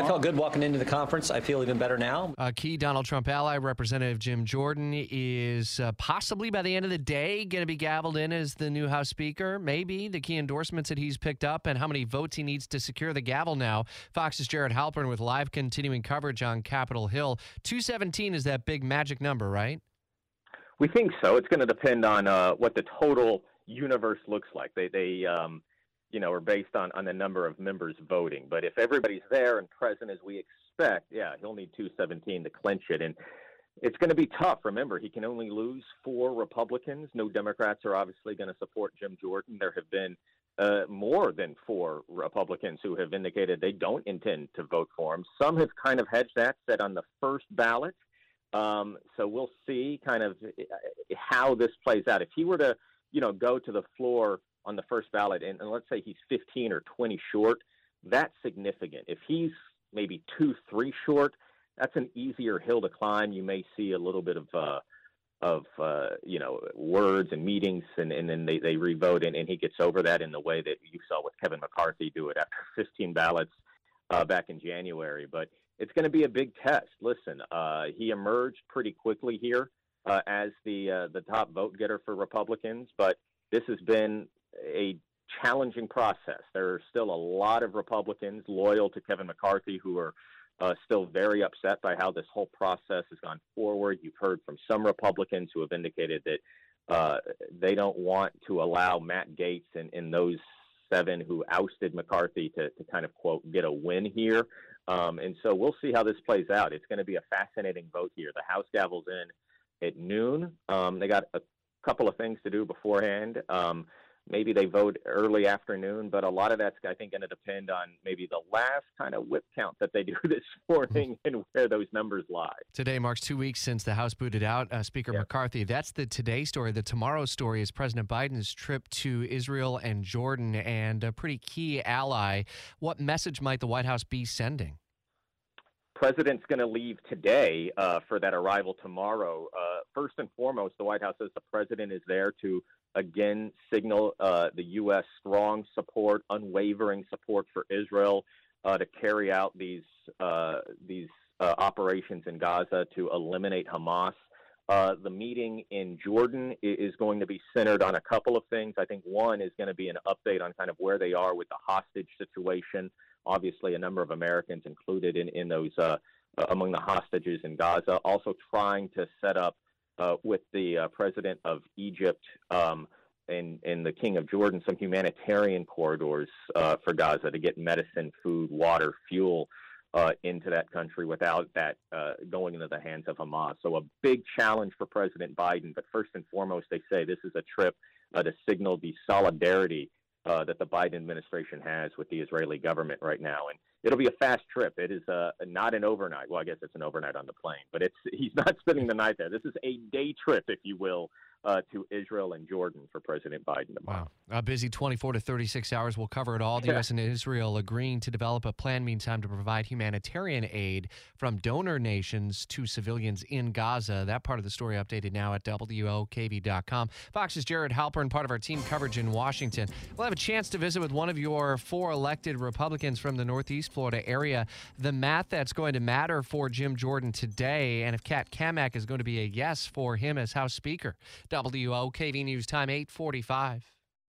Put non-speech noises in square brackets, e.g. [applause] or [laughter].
I felt good walking into the conference. I feel even better now. A key Donald Trump ally, Representative Jim Jordan, is uh, possibly by the end of the day going to be gavelled in as the new House Speaker. Maybe the key endorsements that he's picked up and how many votes he needs to secure the gavel now. Fox's Jared Halpern with live continuing coverage on Capitol Hill. 217 is that big magic number, right? We think so. It's going to depend on uh, what the total universe looks like. They, they um, you know, are based on, on the number of members voting. But if everybody's there and present as we expect, yeah, he'll need 217 to clinch it. And it's going to be tough. Remember, he can only lose four Republicans. No Democrats are obviously going to support Jim Jordan. There have been uh, more than four Republicans who have indicated they don't intend to vote for him. Some have kind of hedged that, said on the first ballot. Um, so we'll see kind of uh, how this plays out. If he were to, you know, go to the floor on the first ballot, and, and let's say he's 15 or 20 short, that's significant. If he's maybe two, three short, that's an easier hill to climb. You may see a little bit of uh, of uh, you know words and meetings, and, and then they they revote, and, and he gets over that in the way that you saw with Kevin McCarthy do it after [laughs] 15 ballots uh, back in January. But it's going to be a big test. Listen, uh, he emerged pretty quickly here uh, as the uh, the top vote getter for Republicans, but this has been a challenging process. There are still a lot of Republicans loyal to Kevin McCarthy who are uh, still very upset by how this whole process has gone forward. You've heard from some Republicans who have indicated that uh, they don't want to allow Matt Gaetz and, and those seven who ousted McCarthy to, to kind of quote get a win here. Um, and so we'll see how this plays out. It's going to be a fascinating vote here. The House gavel's in at noon. Um, they got a couple of things to do beforehand. Um, maybe they vote early afternoon, but a lot of that's I think going to depend on maybe the last kind of whip count that they do [laughs] this morning and where those numbers lie. Today marks two weeks since the House booted out uh, Speaker yep. McCarthy. That's the today story. The tomorrow story is President Biden's trip to Israel and Jordan, and a pretty key ally. What message might the White House be sending? president's going to leave today uh, for that arrival tomorrow. Uh, first and foremost, the White House says the president is there to again signal uh, the U.S. strong support, unwavering support for Israel uh, to carry out these uh, these uh, operations in Gaza to eliminate Hamas. Uh, the meeting in Jordan is going to be centered on a couple of things. I think one is going to be an update on kind of where they are with the hostage situation. Obviously, a number of Americans included in in those among the hostages in Gaza. Also, trying to set up uh, with the uh, president of Egypt um, and, and the king of Jordan some humanitarian corridors uh, for Gaza to get medicine, food, water, fuel uh, into that country without that uh, going into the hands of Hamas. So a big challenge for President Biden. But first and foremost, they say this is a trip uh, to signal the solidarity uh, that the Biden administration has with the Israeli government right now. And it'll be a fast trip. It is uh, not an overnight. Well, I guess it's an overnight on the plane, but it's [laughs] he's not spending the night there. This is a day trip, if you will, uh, to Israel and Jordan for President Biden tomorrow. Wow. A busy 24 to 36 hours. We'll cover it all. The. U.S. and Israel agreeing to develop a plan, meantime, to provide humanitarian aid from donor nations to civilians in Gaza. That part of the story updated now at WOKV.com. Fox's Jared Halpern, part of our team coverage in Washington. We'll have a chance to visit with one of your four elected Republicans from the Northeast Florida area. The math that's going to matter for Jim Jordan today, and if Kat Cammack is going to be a yes for him as House Speaker. WOKV News Time 845.